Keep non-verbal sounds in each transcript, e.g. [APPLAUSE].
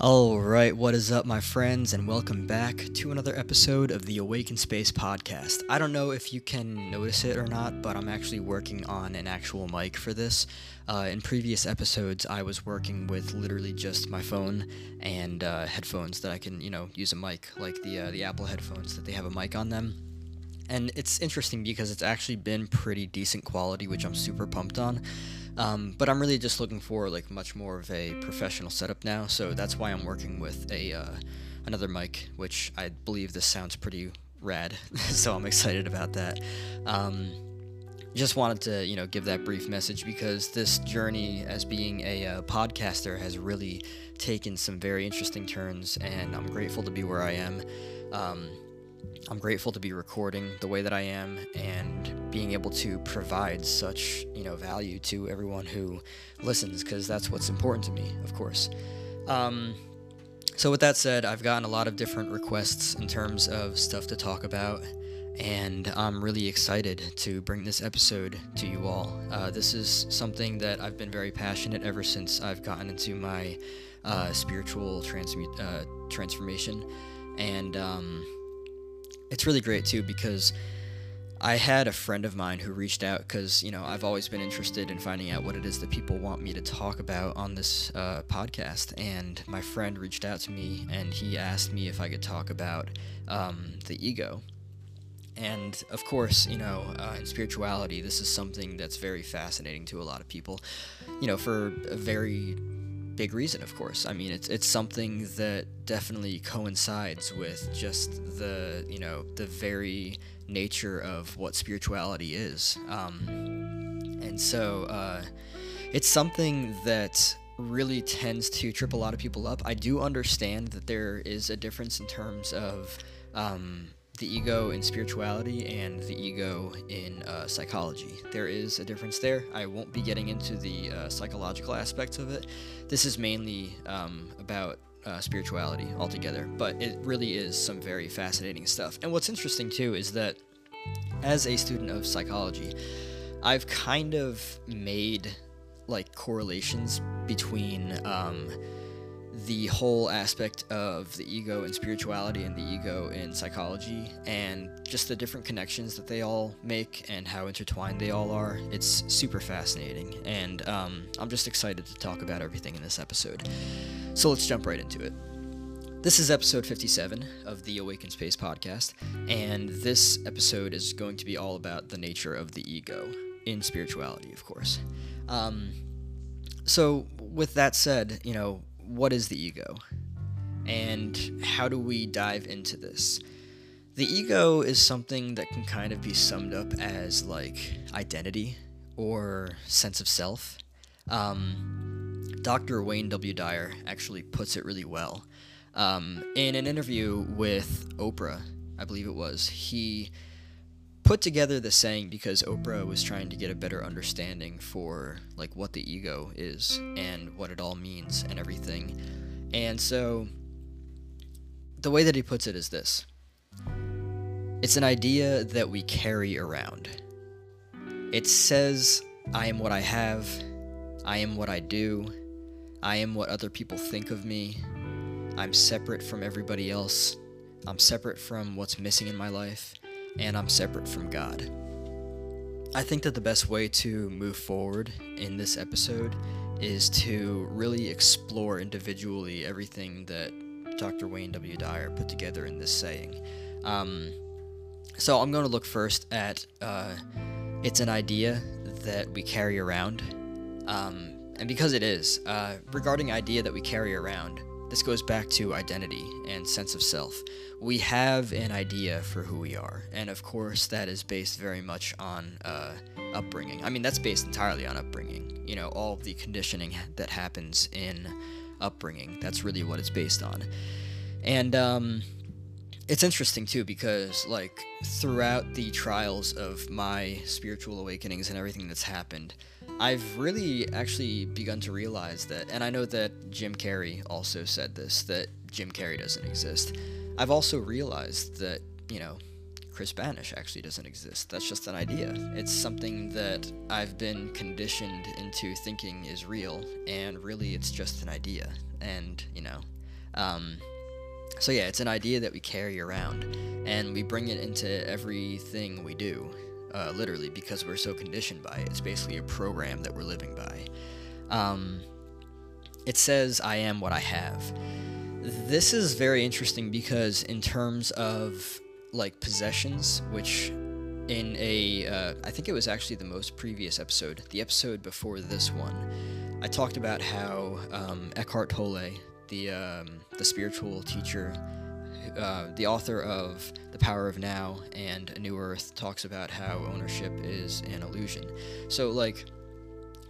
All right, what is up, my friends, and welcome back to another episode of the Awayken Space podcast. I don't know if you can notice it or not, but I'm actually working on an actual mic for this. Uh, in previous episodes, I was working with literally just my phone and uh, headphones that I can, you know, use a mic, like the uh, the Apple headphones that they have a mic on them. And it's interesting because it's actually been pretty decent quality, which I'm super pumped on. Um, but I'm really just looking for like much more of a professional setup now, so that's why I'm working with a uh, another mic, which I believe this sounds pretty rad. [LAUGHS] so I'm excited about that. Um, just wanted to you know give that brief message because this journey as being a uh, podcaster has really taken some very interesting turns, and I'm grateful to be where I am. Um, I'm grateful to be recording the way that I am and being able to provide such, you know, value to everyone who listens because that's what's important to me, of course. Um, so with that said, I've gotten a lot of different requests in terms of stuff to talk about, and I'm really excited to bring this episode to you all. Uh, this is something that I've been very passionate ever since I've gotten into my uh, spiritual transmu- uh, transformation, and um, it's really great too because I had a friend of mine who reached out because, you know, I've always been interested in finding out what it is that people want me to talk about on this uh, podcast. And my friend reached out to me and he asked me if I could talk about um, the ego. And of course, you know, uh, in spirituality, this is something that's very fascinating to a lot of people, you know, for a very big reason, of course. I mean, it's it's something that definitely coincides with just the you know the very nature of what spirituality is, um, and so uh, it's something that really tends to trip a lot of people up. I do understand that there is a difference in terms of um, the ego in spirituality and the ego in uh, psychology. There is a difference there. I won't be getting into the uh, psychological aspects of it. This is mainly um, about uh, spirituality altogether, but it really is some very fascinating stuff. And what's interesting too is that as a student of psychology, I've kind of made like correlations between. Um, the whole aspect of the ego and spirituality and the ego in psychology and just the different connections that they all make and how intertwined they all are. It's super fascinating, and um, I'm just excited to talk about everything in this episode. So let's jump right into it. This is episode 57 of the Awayken Space podcast, and this episode is going to be all about the nature of the ego in spirituality, of course. Um, so, with that said, you know, what is the ego? And how do we dive into this? The ego is something that can kind of be summed up as like identity or sense of self. Um, Dr. Wayne W. Dyer actually puts it really well. Um, in an interview with Oprah, I believe it was, he put together the saying because Oprah was trying to get a better understanding for like what the ego is and what it all means and everything. And so the way that he puts it is this. It's an idea that we carry around. It says, I am what I have, I am what I do, I am what other people think of me, I'm separate from everybody else, I'm separate from what's missing in my life, and I'm separate from God. I think that the best way to move forward in this episode is to really explore individually everything that Dr. Wayne W. Dyer put together in this saying. Um, so I'm going to look first at uh, it's an idea that we carry around. Um, and because it is, uh, regarding idea that we carry around, this goes back to identity and sense of self. We have an idea for who we are, and of course, that is based very much on uh, upbringing. I mean, that's based entirely on upbringing. You know, all the conditioning that happens in upbringing. That's really what it's based on. And um, it's interesting too because, like, throughout the trials of my spiritual awakenings and everything that's happened, I've really actually begun to realize that, and I know that Jim Carrey also said this, that Jim Carrey doesn't exist. I've also realized that, you know, Chris Banish actually doesn't exist. That's just an idea. It's something that I've been conditioned into thinking is real, and really it's just an idea. And, you know, Um, so yeah, it's an idea that we carry around, and we bring it into everything we do, uh, literally, because we're so conditioned by it. It's basically a program that we're living by. Um, it says, "I am what I have." This is very interesting because, in terms of like possessions, which in a, uh, I think it was actually the most previous episode, the episode before this one, I talked about how um, Eckhart Tolle, the um, the spiritual teacher, uh, the author of The Power of Now and A New Earth, talks about how ownership is an illusion. So, like,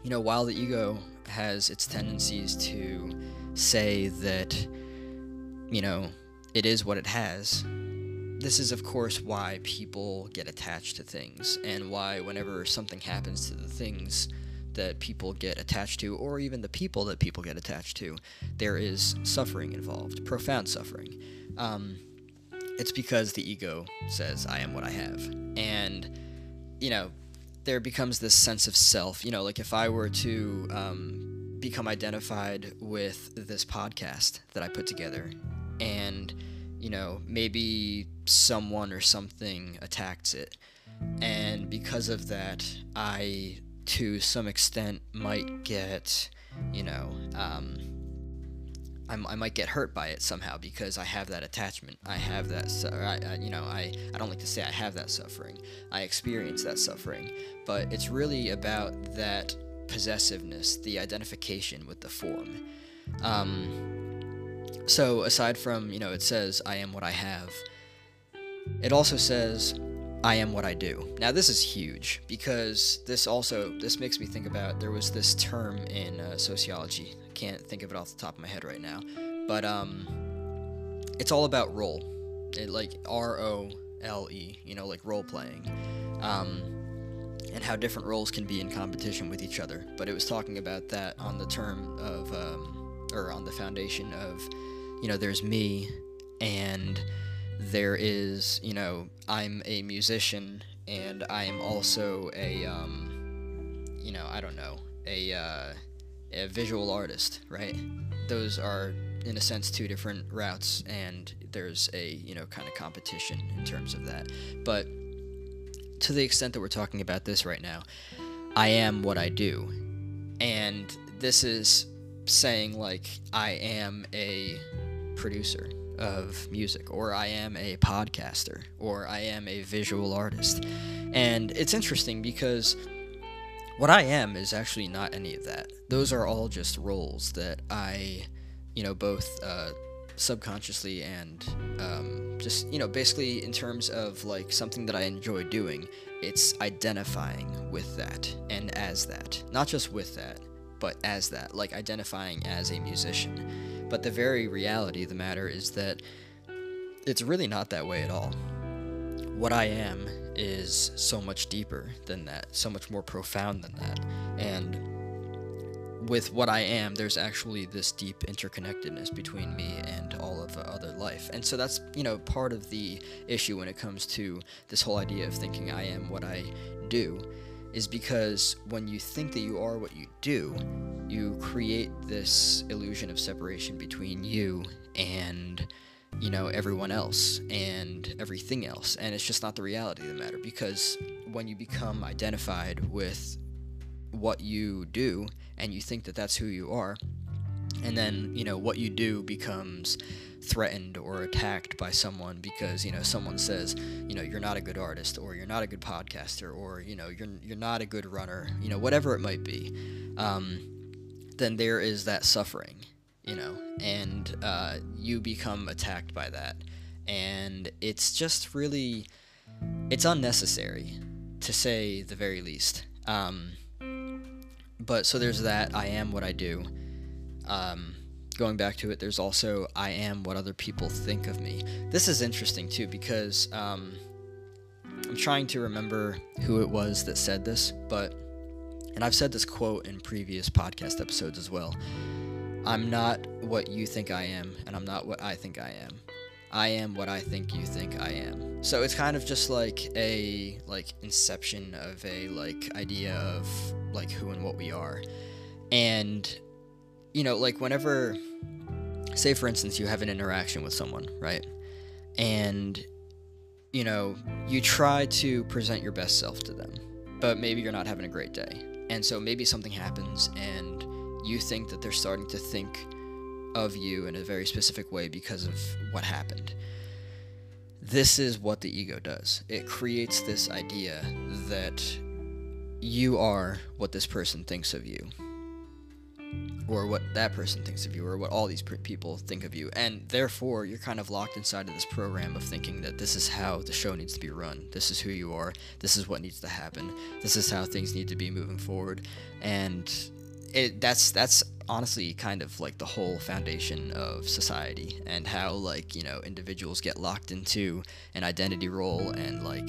you know, while the ego has its tendencies to say that, you know, it is what it has, this is, of course, why people get attached to things, and why, whenever something happens to the things that people get attached to, or even the people that people get attached to, there is suffering involved, profound suffering. Um, it's because the ego says, I am what I have. And, you know, there becomes this sense of self. You know, like if I were to um, become identified with this podcast that I put together, and you know, maybe someone or something attacks it. And because of that, I, to some extent, might get, you know, um, I, I might get hurt by it somehow because I have that attachment. I have that, su- I, I, you know, I, I don't like to say I have that suffering. I experience that suffering. But it's really about that possessiveness, the identification with the form. Um, so aside from, you know, it says, I am what I have, it also says, I am what I do. Now this is huge because this also, this makes me think about, there was this term in uh, sociology, can't think of it off the top of my head right now, but um, it's all about role, it, like R-O-L-E, you know, like role playing. Um, and how different roles can be in competition with each other. But it was talking about that on the term of, um, or on the foundation of you know, there's me and there is, you know, I'm a musician and I am also a, um, you know, I don't know, a, uh, a visual artist, right? Those are, in a sense, two different routes, and there's a, you know, kind of competition in terms of that. But to the extent that we're talking about this right now, I am what I do. And this is saying, like, I am a producer of music, or I am a podcaster, or I am a visual artist. And it's interesting because what I am is actually not any of that. Those are all just roles that I, you know, both uh, subconsciously and um, just, you know, basically in terms of like something that I enjoy doing, it's identifying with that and as that. Not just with that, but as that, like identifying as a musician. But the very reality of the matter is that it's really not that way at all. What I am is so much deeper than that, so much more profound than that. And with what I am, there's actually this deep interconnectedness between me and all of other life. And so that's, you know, part of the issue when it comes to this whole idea of thinking I am what I do is because when you think that you are what you do, you create this illusion of separation between you and you know everyone else and everything else. And it's just not the reality of the matter because when you become identified with what you do and you think that that's who you are and then you know what you do becomes threatened or attacked by someone because you know someone says you know you're not a good artist or you're not a good podcaster or you know you're you're not a good runner you know whatever it might be um, then there is that suffering you know and uh, you become attacked by that and it's just really it's unnecessary to say the very least um, but so there's that i am what i do um, going back to it, there's also I am what other people think of me. This is interesting too because um, I'm trying to remember who it was that said this, but, and I've said this quote in previous podcast episodes as well. I'm not what you think I am, and I'm not what I think I am. I am what I think you think I am. So it's kind of just like a like inception of a like idea of like who and what we are. And you know, like whenever say for instance you have an interaction with someone, right? And you know, you try to present your best self to them, but maybe you're not having a great day. And so maybe something happens and you think that they're starting to think of you in a very specific way because of what happened. This is what the ego does. It creates this idea that you are what this person thinks of you or what that person thinks of you, or what all these people think of you. And therefore, you're kind of locked inside of this program of thinking that this is how the show needs to be run. This is who you are. This is what needs to happen. This is how things need to be moving forward. And it that's that's honestly kind of like the whole foundation of society and how like you know individuals get locked into an identity role and like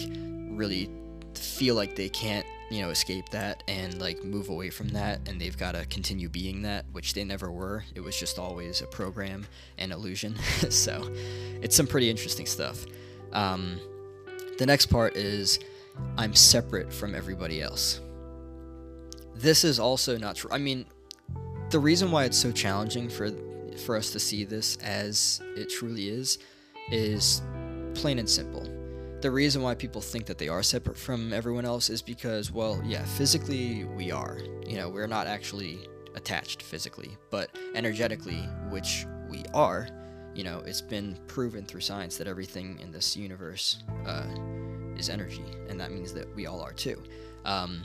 really feel like they can't you know escape that and like move away from that and they've got to continue being that which they never were. It was just always a program and illusion. [LAUGHS] So it's some pretty interesting stuff. Um, the next part is i'm separate from everybody else this is also not true i mean the reason why it's so challenging for for us to see this as it truly is is plain and simple the reason why people think that they are separate from everyone else is because, well, yeah, physically we are. You know, we're not actually attached physically, but energetically, which we are, you know, it's been proven through science that everything in this universe uh, is energy, and that means that we all are too. Um,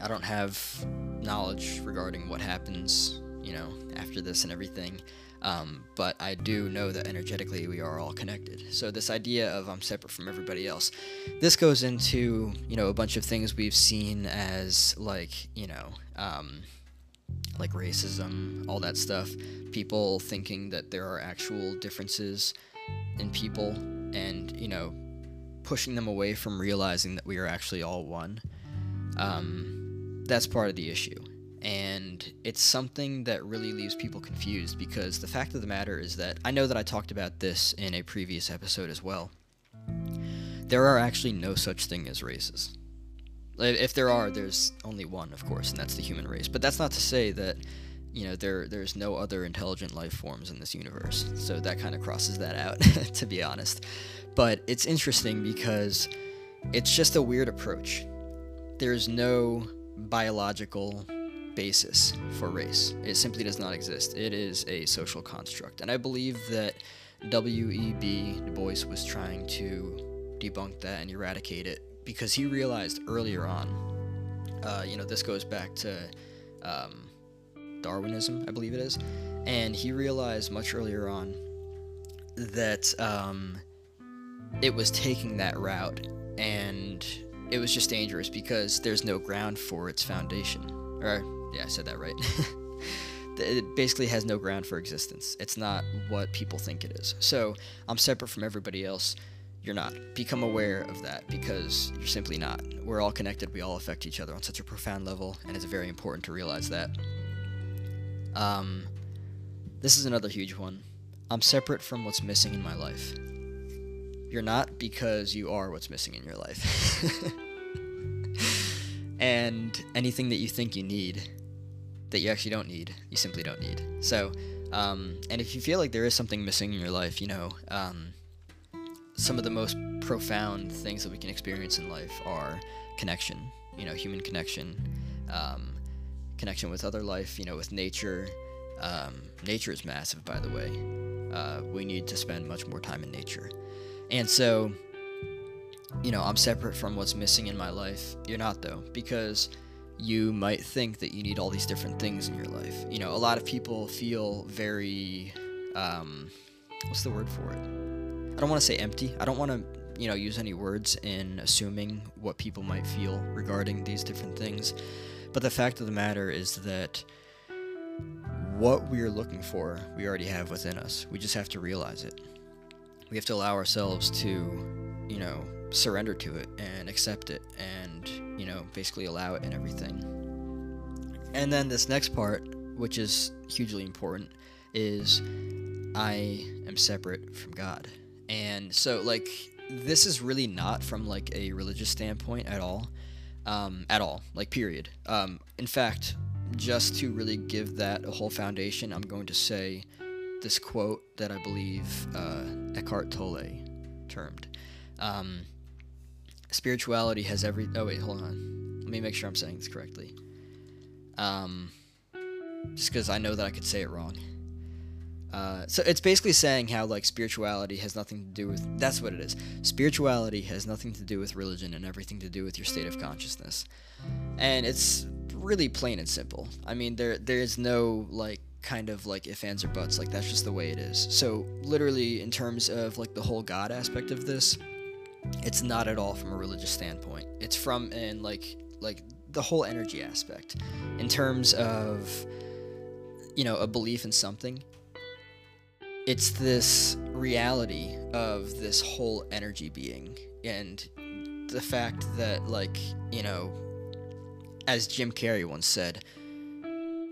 I don't have knowledge regarding what happens, you know, after this and everything. Um, but I do know that energetically we are all connected. So this idea of I'm separate from everybody else, this goes into you know a bunch of things we've seen as like you know um, like racism, all that stuff. People thinking that there are actual differences in people, and you know pushing them away from realizing that we are actually all one. Um, that's part of the issue and it's something that really leaves people confused because the fact of the matter is that I know that I talked about this in a previous episode as well. There are actually no such thing as races. If there are, there's only one, of course, and that's the human race. But that's not to say that you know there there's no other intelligent life forms in this universe. So that kind of crosses that out, [LAUGHS] to be honest. But it's interesting because it's just a weird approach. There's no biological basis for race. It simply does not exist. It is a social construct. And I believe that W.E.B. Du Bois was trying to debunk that and eradicate it because he realized earlier on, uh, you know, this goes back to um, Darwinism, I believe it is, and he realized much earlier on that um, it was taking that route and it was just dangerous because there's no ground for its foundation. Or yeah, I said that right. [LAUGHS] it basically has no ground for existence. It's not what people think it is. So I'm separate from everybody else. You're not. Become aware of that because you're simply not. We're all connected. We all affect each other on such a profound level, and it's very important to realize that. Um, this is another huge one. I'm separate from what's missing in my life. You're not because you are what's missing in your life. [LAUGHS] and anything that you think you need that you actually don't need. You simply don't need. So, um, and if you feel like there is something missing in your life, you know, um, some of the most profound things that we can experience in life are connection, you know, human connection, um, connection with other life, you know, with nature. Um, nature is massive, by the way. Uh, we need to spend much more time in nature. And so, you know, I'm separate from what's missing in my life. You're not, though, because you might think that you need all these different things in your life. You know, a lot of people feel very, um, what's the word for it? I don't want to say empty. I don't want to, you know, use any words in assuming what people might feel regarding these different things. But the fact of the matter is that what we are looking for, we already have within us. We just have to realize it. We have to allow ourselves to, you know, surrender to it and accept it and, you know, basically allow it and everything. And then this next part, which is hugely important, is I am separate from God. And so, like, this is really not from like a religious standpoint at all. Um, at all, like, period. Um, in fact, just to really give that a whole foundation, I'm going to say this quote that I believe uh, Eckhart Tolle termed. Um, spirituality has every. Oh wait, hold on. Let me make sure I'm saying this correctly. Um, just because I know that I could say it wrong. Uh, so it's basically saying how like spirituality has nothing to do with that's what it is spirituality has nothing to do with religion and everything to do with your state of consciousness and it's really plain and simple i mean there there is no like kind of like if ands or buts like that's just the way it is. So literally in terms of like the whole god aspect of this it's not at all from a religious standpoint. It's from in like like the whole energy aspect. In terms of you know a belief in something it's this reality of this whole energy being. And the fact that like you know as jim carrey once said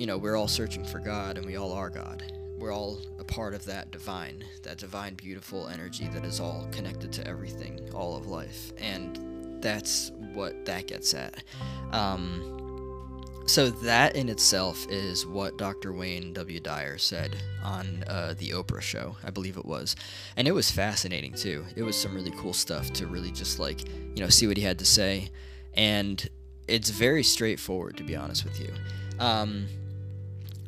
you know we're all searching for god and we all are god we're all a part of that divine that divine beautiful energy that is all connected to everything all of life and that's what that gets at um, so that in itself is what Dr. Wayne W. Dyer said on uh, the Oprah show, I believe it was, and it was fascinating too. It was some really cool stuff to really just like you know see what he had to say, and it's very straightforward to be honest with you. Um,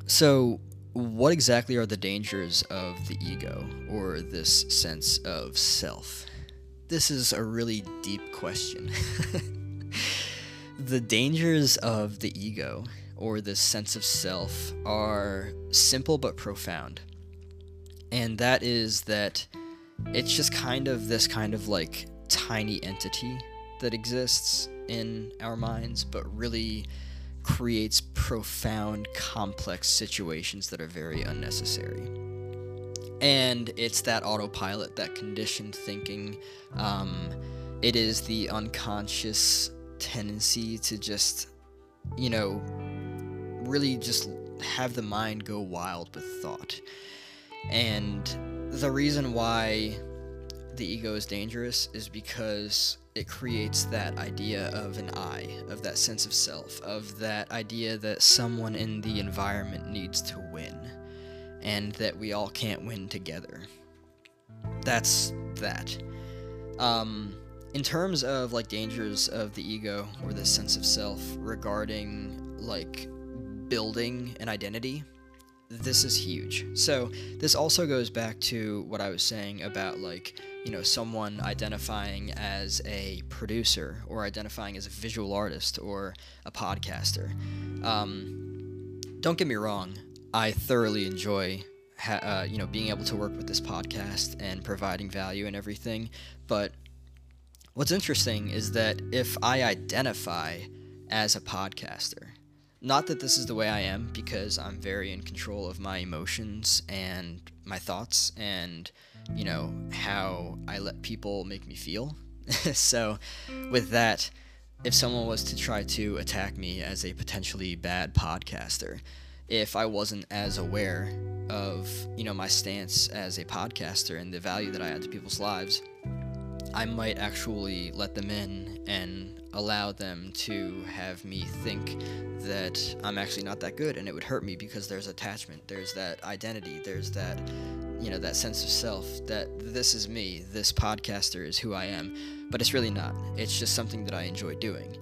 so what exactly are the dangers of the ego or this sense of self? This is a really deep question. [LAUGHS] the dangers of the ego or this sense of self are simple but profound. And that is that it's just kind of this kind of like tiny entity that exists in our minds, but really creates profound, complex situations that are very unnecessary. And it's that autopilot, that conditioned thinking. Um, it is the unconscious tendency to just, you know, really just have the mind go wild with thought. And the reason why the ego is dangerous is because it creates that idea of an I, of that sense of self, of that idea that someone in the environment needs to win, and that we all can't win together. That's that. Um, in terms of like dangers of the ego or this sense of self regarding like building an identity this is huge. So this also goes back to what i was saying about like you know someone identifying as a producer or identifying as a visual artist or a podcaster. Um, don't get me wrong i thoroughly enjoy ha- uh, you know being able to work with this podcast and providing value and everything but What's interesting is that if I identify as a podcaster, not that this is the way I am, because I'm very in control of my emotions and my thoughts and, you know, how I let people make me feel. [LAUGHS] so, with that, if someone was to try to attack me as a potentially bad podcaster, if I wasn't as aware of, you know, my stance as a podcaster and the value that I add to people's lives, I might actually let them in and allow them to have me think that I'm actually not that good and it would hurt me because there's attachment, there's that identity, there's that you know that sense of self that this is me, this podcaster is who I am, but it's really not. It's just something that I enjoy doing.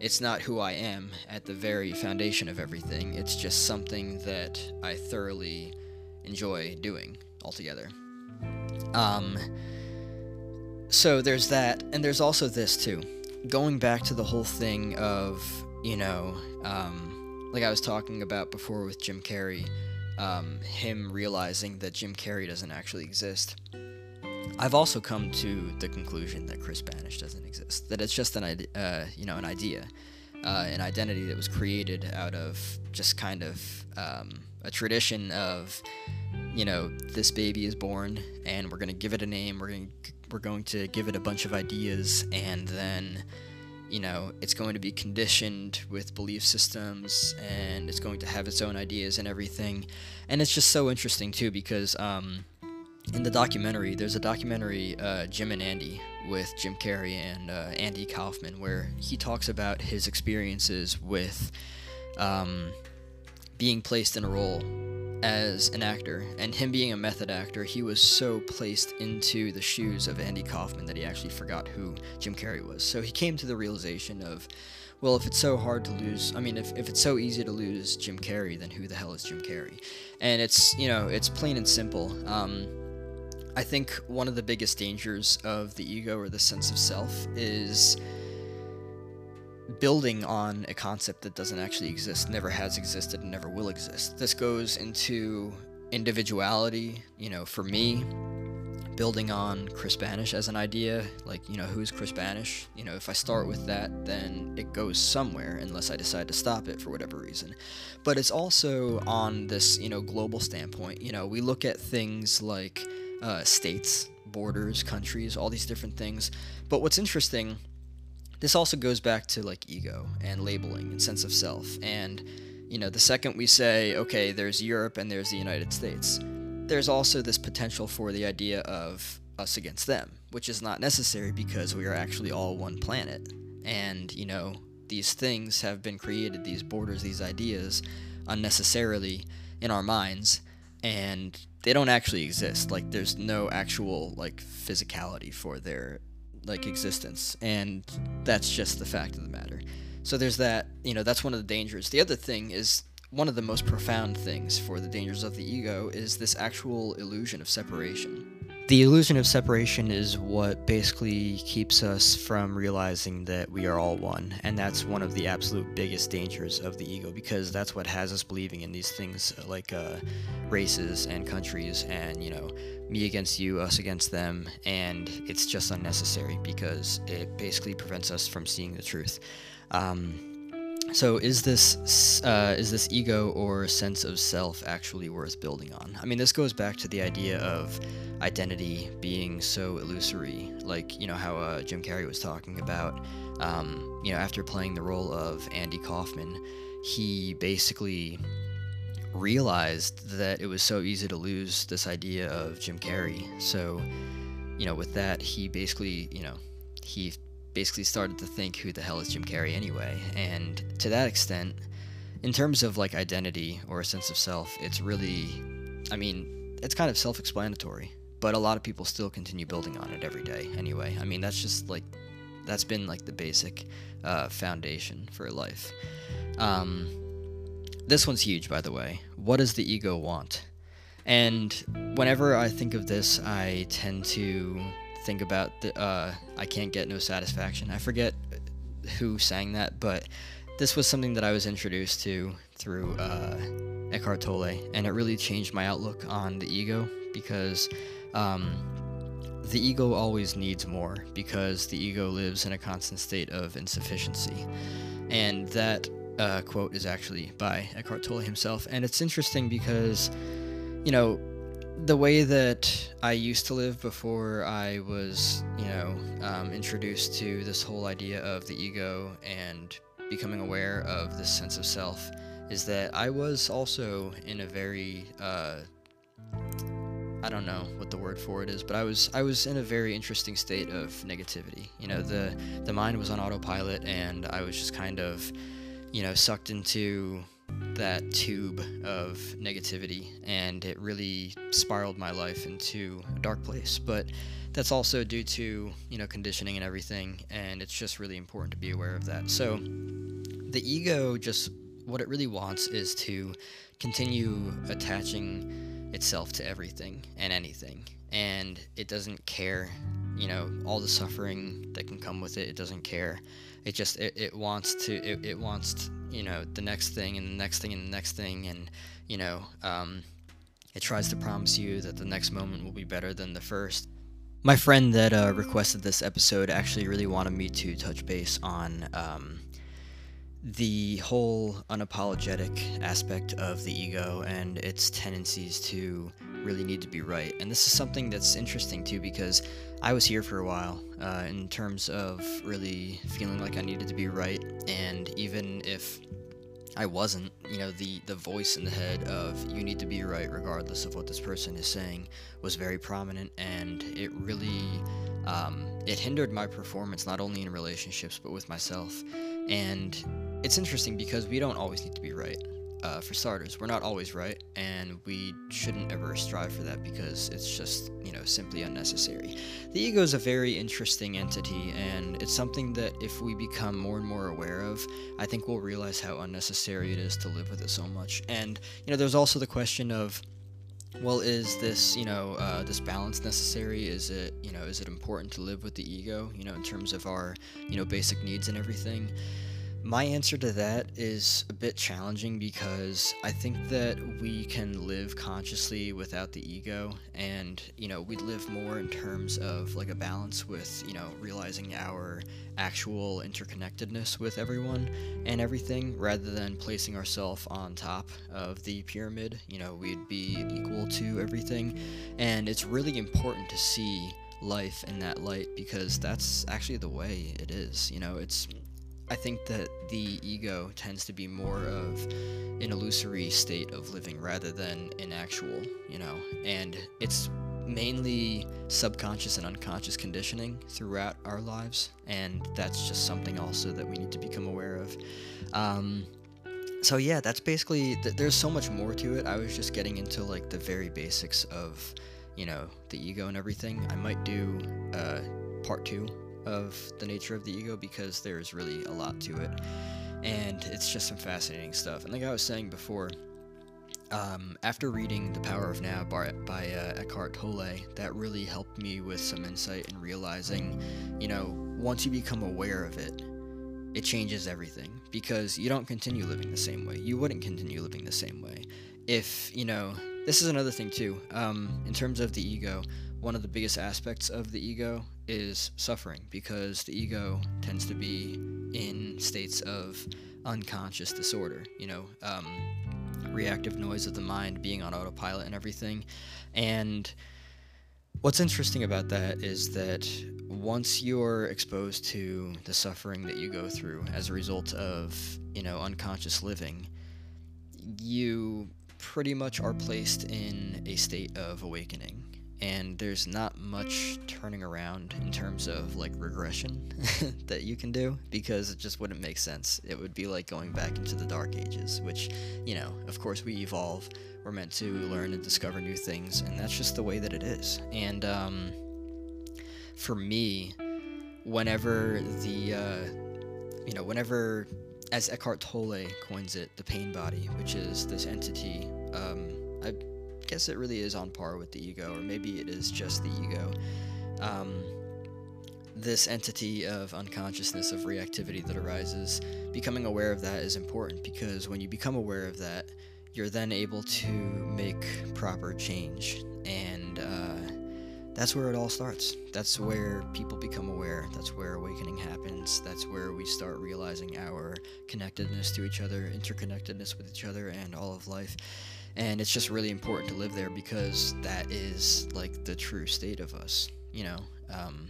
It's not who I am at the very foundation of everything. It's just something that I thoroughly enjoy doing altogether. Um so there's that, and there's also this too. Going back to the whole thing of, you know, um, like I was talking about before with Jim Carrey, um, him realizing that Jim Carrey doesn't actually exist. I've also come to the conclusion that Chris Banish doesn't exist. That it's just an idea, uh, you know, an idea, uh, an identity that was created out of just kind of um, a tradition of, you know, this baby is born and we're gonna give it a name. We're gonna we're going to give it a bunch of ideas and then you know it's going to be conditioned with belief systems and it's going to have its own ideas and everything. And it's just so interesting too because um, in the documentary there's a documentary uh, jim and andy with jim carrey and uh, andy kaufman where he talks about his experiences with um, being placed in a role as an actor, and him being a method actor, he was so placed into the shoes of Andy Kaufman that he actually forgot who Jim Carrey was. So he came to the realization of, well, if it's so hard to lose, I mean, if, if it's so easy to lose Jim Carrey, then who the hell is Jim Carrey? And it's, you know, it's plain and simple. Um, I think one of the biggest dangers of the ego or the sense of self is building on a concept that doesn't actually exist, never has existed, and never will exist. This goes into individuality, you know, for me, building on Chris Banish as an idea, like, you know, who's Chris Banish? You know, if I start with that, then it goes somewhere unless I decide to stop it for whatever reason. But it's also on this, you know, global standpoint. You know, we look at things like uh, states, borders, countries, all these different things. But what's interesting this also goes back to like ego and labeling and sense of self. And, you know, the second we say, okay, there's Europe and there's the United States, there's also this potential for the idea of us against them, which is not necessary because we are actually all one planet. And, you know, these things have been created, these borders, these ideas, unnecessarily in our minds. And they don't actually exist. Like, there's no actual, like, physicality for their like existence and that's just the fact of the matter. So there's that you know that's one of the dangers. The other thing is one of the most profound things for the dangers of the ego is this actual illusion of separation the illusion of separation is what basically keeps us from realizing that we are all one, and that's one of the absolute biggest dangers of the ego because that's what has us believing in these things like uh, races and countries and, you know, me against you, us against them, and it's just unnecessary because it basically prevents us from seeing the truth. Um, so is this uh, is this ego or sense of self actually worth building on? I mean, this goes back to the idea of identity being so illusory, like you know how uh, Jim Carrey was talking about. Um, you know, after playing the role of Andy Kaufman, he basically realized that it was so easy to lose this idea of Jim Carrey. So, you know, with that, he basically, you know, he basically started to think who the hell is Jim Carrey anyway. And to that extent, in terms of like identity or a sense of self, it's really, I mean, it's kind of self explanatory, but a lot of people still continue building on it every day anyway. I mean, that's just like, that's been like the basic uh, foundation for life. Um, this one's huge, by the way. What does the ego want? And whenever I think of this, I tend to think about the uh, I can't get no satisfaction. I forget who sang that, but this was something that I was introduced to through uh, Eckhart Tolle, and it really changed my outlook on the ego because um, the ego always needs more because the ego lives in a constant state of insufficiency. And that uh, quote is actually by Eckhart Tolle himself. And it's interesting because, you know, the way that I used to live before I was, you know, um, introduced to this whole idea of the ego and becoming aware of this sense of self is that I was also in a very, uh, I don't know what the word for it is, but I was I was in a very interesting state of negativity. You know, the the mind was on autopilot, and I was just kind of, you know, sucked into that tube of negativity and it really spiraled my life into a dark place. But that's also due to you know conditioning and everything and it's just really important to be aware of that. So the ego just what it really wants is to continue attaching itself to everything and anything. And it doesn't care you know all the suffering that can come with it. It doesn't care. It just it, it wants to it, it wants to, you know the next thing and the next thing and the next thing and you know um, it tries to promise you that the next moment will be better than the first my friend that uh, requested this episode actually really wanted me to touch base on um, the whole unapologetic aspect of the ego and its tendencies to really need to be right. And this is something that's interesting too because I was here for a while uh, in terms of really feeling like I needed to be right. And even if I wasn't, you know, the, the voice in the head of you need to be right regardless of what this person is saying was very prominent and it really um, it hindered my performance not only in relationships but with myself. And it's interesting because we don't always need to be right. Uh, for starters, we're not always right, and we shouldn't ever strive for that because it's just, you know, simply unnecessary. The ego is a very interesting entity, and it's something that if we become more and more aware of, I think we'll realize how unnecessary it is to live with it so much. And, you know, there's also the question of, well, is this, you know, uh, this balance necessary? Is it, you know, is it important to live with the ego, you know, in terms of our, you know, basic needs and everything? My answer to that is a bit challenging because I think that we can live consciously without the ego and, you know, we live more in terms of like a balance with, you know, realizing our actual interconnectedness with everyone and everything rather than placing ourselves on top of the pyramid. You know, we'd be equal to everything. And it's really important to see life in that light because that's actually the way it is. You know, it's I think that the ego tends to be more of an illusory state of living rather than an actual, you know, and it's mainly subconscious and unconscious conditioning throughout our lives, and that's just something also that we need to become aware of. Um, so yeah, that's basically. Th- there's so much more to it. I was just getting into like the very basics of, you know, the ego and everything. I might do uh, part two of the nature of the ego because there's really a lot to it. And it's just some fascinating stuff. And like I was saying before, um, after reading The Power of Now by, by uh, Eckhart Tolle, that really helped me with some insight and realizing, you know, once you become aware of it, it changes everything because you don't continue living the same way. You wouldn't continue living the same way. If, you know, this is another thing too, um, in terms of the ego, one of the biggest aspects of the ego is suffering because the ego tends to be in states of unconscious disorder, you know, um, reactive noise of the mind, being on autopilot and everything. And what's interesting about that is that once you're exposed to the suffering that you go through as a result of, you know, unconscious living, you pretty much are placed in a state of awakening and there's not much turning around in terms of like regression [LAUGHS] that you can do because it just wouldn't make sense. It would be like going back into the dark ages, which, you know, of course we evolve. We're meant to learn and discover new things, and that's just the way that it is. And um, for me, whenever the, uh, you know, whenever, as Eckhart Tolle coins it, the pain body, which is this entity, um, I guess it really is on par with the ego, or maybe it is just the ego. Um, this entity of unconsciousness, of reactivity that arises, becoming aware of that is important because when you become aware of that, you're then able to make proper change. And uh, that's where it all starts. That's where people become aware. That's where awakening happens. That's where we start realizing our connectedness to each other, interconnectedness with each other, and all of life and it's just really important to live there because that is like the true state of us you know um,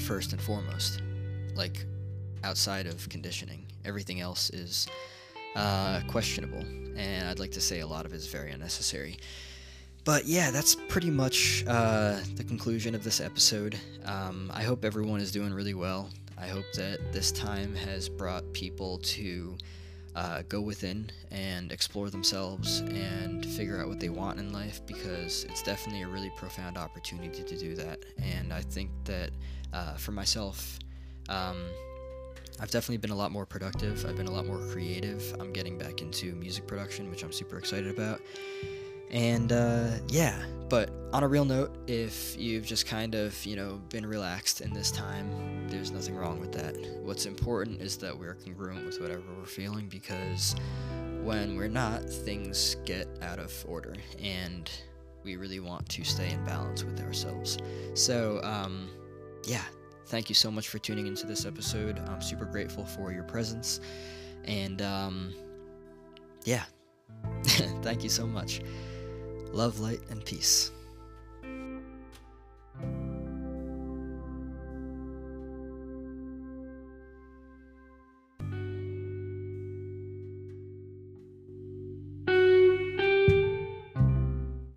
first and foremost like outside of conditioning. Everything else is uh, questionable and i'd like to say a lot of it is very unnecessary. But yeah that's pretty much uh, the conclusion of this episode. Um, i hope everyone is doing really well. I hope that this time has brought people to uh, go within and explore themselves and figure out what they want in life because it's definitely a really profound opportunity to do that. And I think that uh, for myself, um, I've definitely been a lot more productive. I've been a lot more creative. I'm getting back into music production, which I'm super excited about. And uh, yeah, but on a real note, if you've just kind of, you know, been relaxed in this time, there's nothing wrong with that. What's important is that we're congruent with whatever we're feeling because when we're not, things get out of order and we really want to stay in balance with ourselves. So, um, yeah, thank you so much for tuning into this episode. I'm super grateful for your presence. And um, yeah, [LAUGHS] thank you so much. Love, light, and peace.